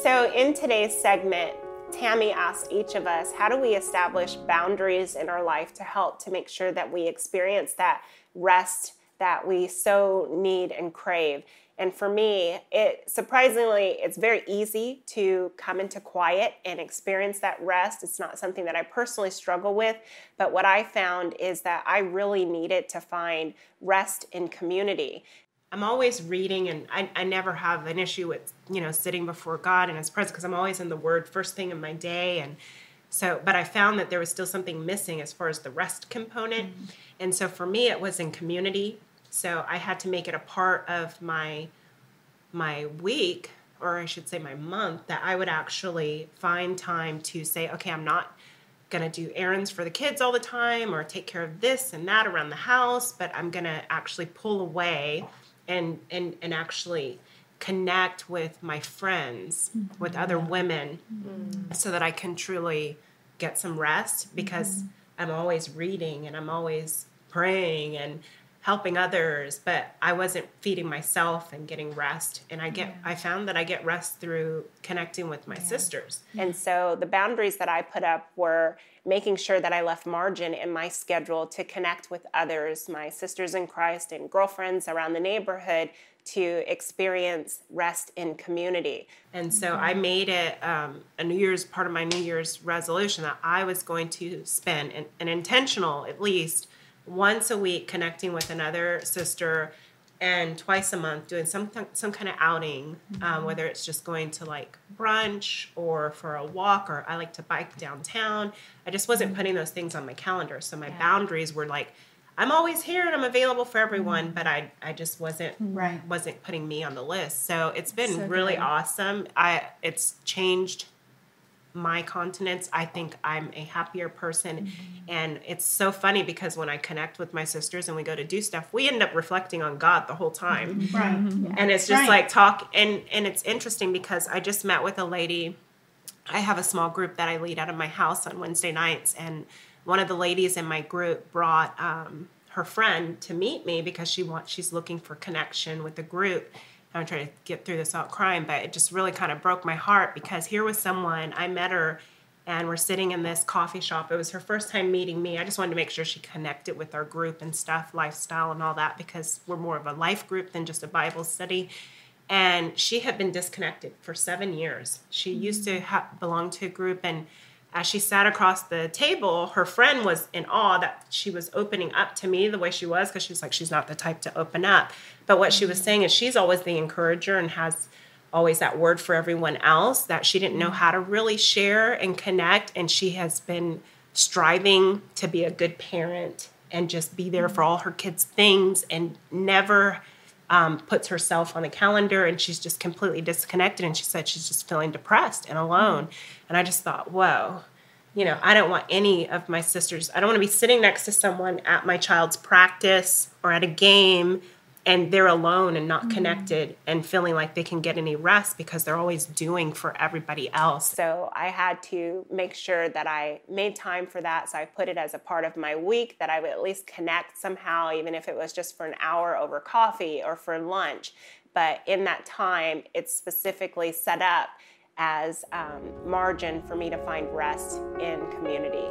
So, in today's segment, Tammy asked each of us, how do we establish boundaries in our life to help to make sure that we experience that rest that we so need and crave? And for me, it surprisingly, it's very easy to come into quiet and experience that rest. It's not something that I personally struggle with, but what I found is that I really needed to find rest in community. I'm always reading, and I, I never have an issue with you know sitting before God and His presence because I'm always in the Word first thing in my day, and so. But I found that there was still something missing as far as the rest component, mm-hmm. and so for me, it was in community so I had to make it a part of my my week or I should say my month that I would actually find time to say, okay, I'm not going to do errands for the kids all the time or take care of this and that around the house, but I'm going to actually pull away and and and actually connect with my friends, mm-hmm. with other women mm-hmm. so that I can truly get some rest because mm-hmm. I'm always reading and I'm always praying and helping others but i wasn't feeding myself and getting rest and i get yeah. i found that i get rest through connecting with my yeah. sisters and so the boundaries that i put up were making sure that i left margin in my schedule to connect with others my sisters in christ and girlfriends around the neighborhood to experience rest in community. And so mm-hmm. I made it um, a New Year's part of my New Year's resolution that I was going to spend an, an intentional, at least, once a week connecting with another sister and twice a month doing some some kind of outing, um, mm-hmm. um, whether it's just going to like brunch or for a walk, or I like to bike downtown. I just wasn't mm-hmm. putting those things on my calendar, so my yeah. boundaries were like, I'm always here and I'm available for everyone, mm-hmm. but I I just wasn't right. wasn't putting me on the list. So it's been so really good. awesome. I it's changed my continence, I think I'm a happier person. Mm-hmm. And it's so funny because when I connect with my sisters and we go to do stuff, we end up reflecting on God the whole time. Mm-hmm. Right. Mm-hmm. And it's just right. like talk and and it's interesting because I just met with a lady I have a small group that I lead out of my house on Wednesday nights and one of the ladies in my group brought um, her friend to meet me because she wants she's looking for connection with the group I'm trying to get through this out crying, but it just really kind of broke my heart because here was someone I met her and we're sitting in this coffee shop. It was her first time meeting me. I just wanted to make sure she connected with our group and stuff, lifestyle and all that, because we're more of a life group than just a Bible study. And she had been disconnected for seven years. She mm-hmm. used to ha- belong to a group and as she sat across the table, her friend was in awe that she was opening up to me the way she was because she was like, she's not the type to open up. But what she was mm-hmm. saying is she's always the encourager and has always that word for everyone else that she didn't know mm-hmm. how to really share and connect. And she has been striving to be a good parent and just be there mm-hmm. for all her kids' things and never um, puts herself on the calendar and she's just completely disconnected. And she said she's just feeling depressed and alone. And I just thought, whoa, you know, I don't want any of my sisters, I don't want to be sitting next to someone at my child's practice or at a game and they're alone and not mm-hmm. connected and feeling like they can get any rest because they're always doing for everybody else. So I had to make sure that I made time for that. So I put it as a part of my week that I would at least connect somehow, even if it was just for an hour over coffee or for lunch. But in that time, it's specifically set up as um, margin for me to find rest in community.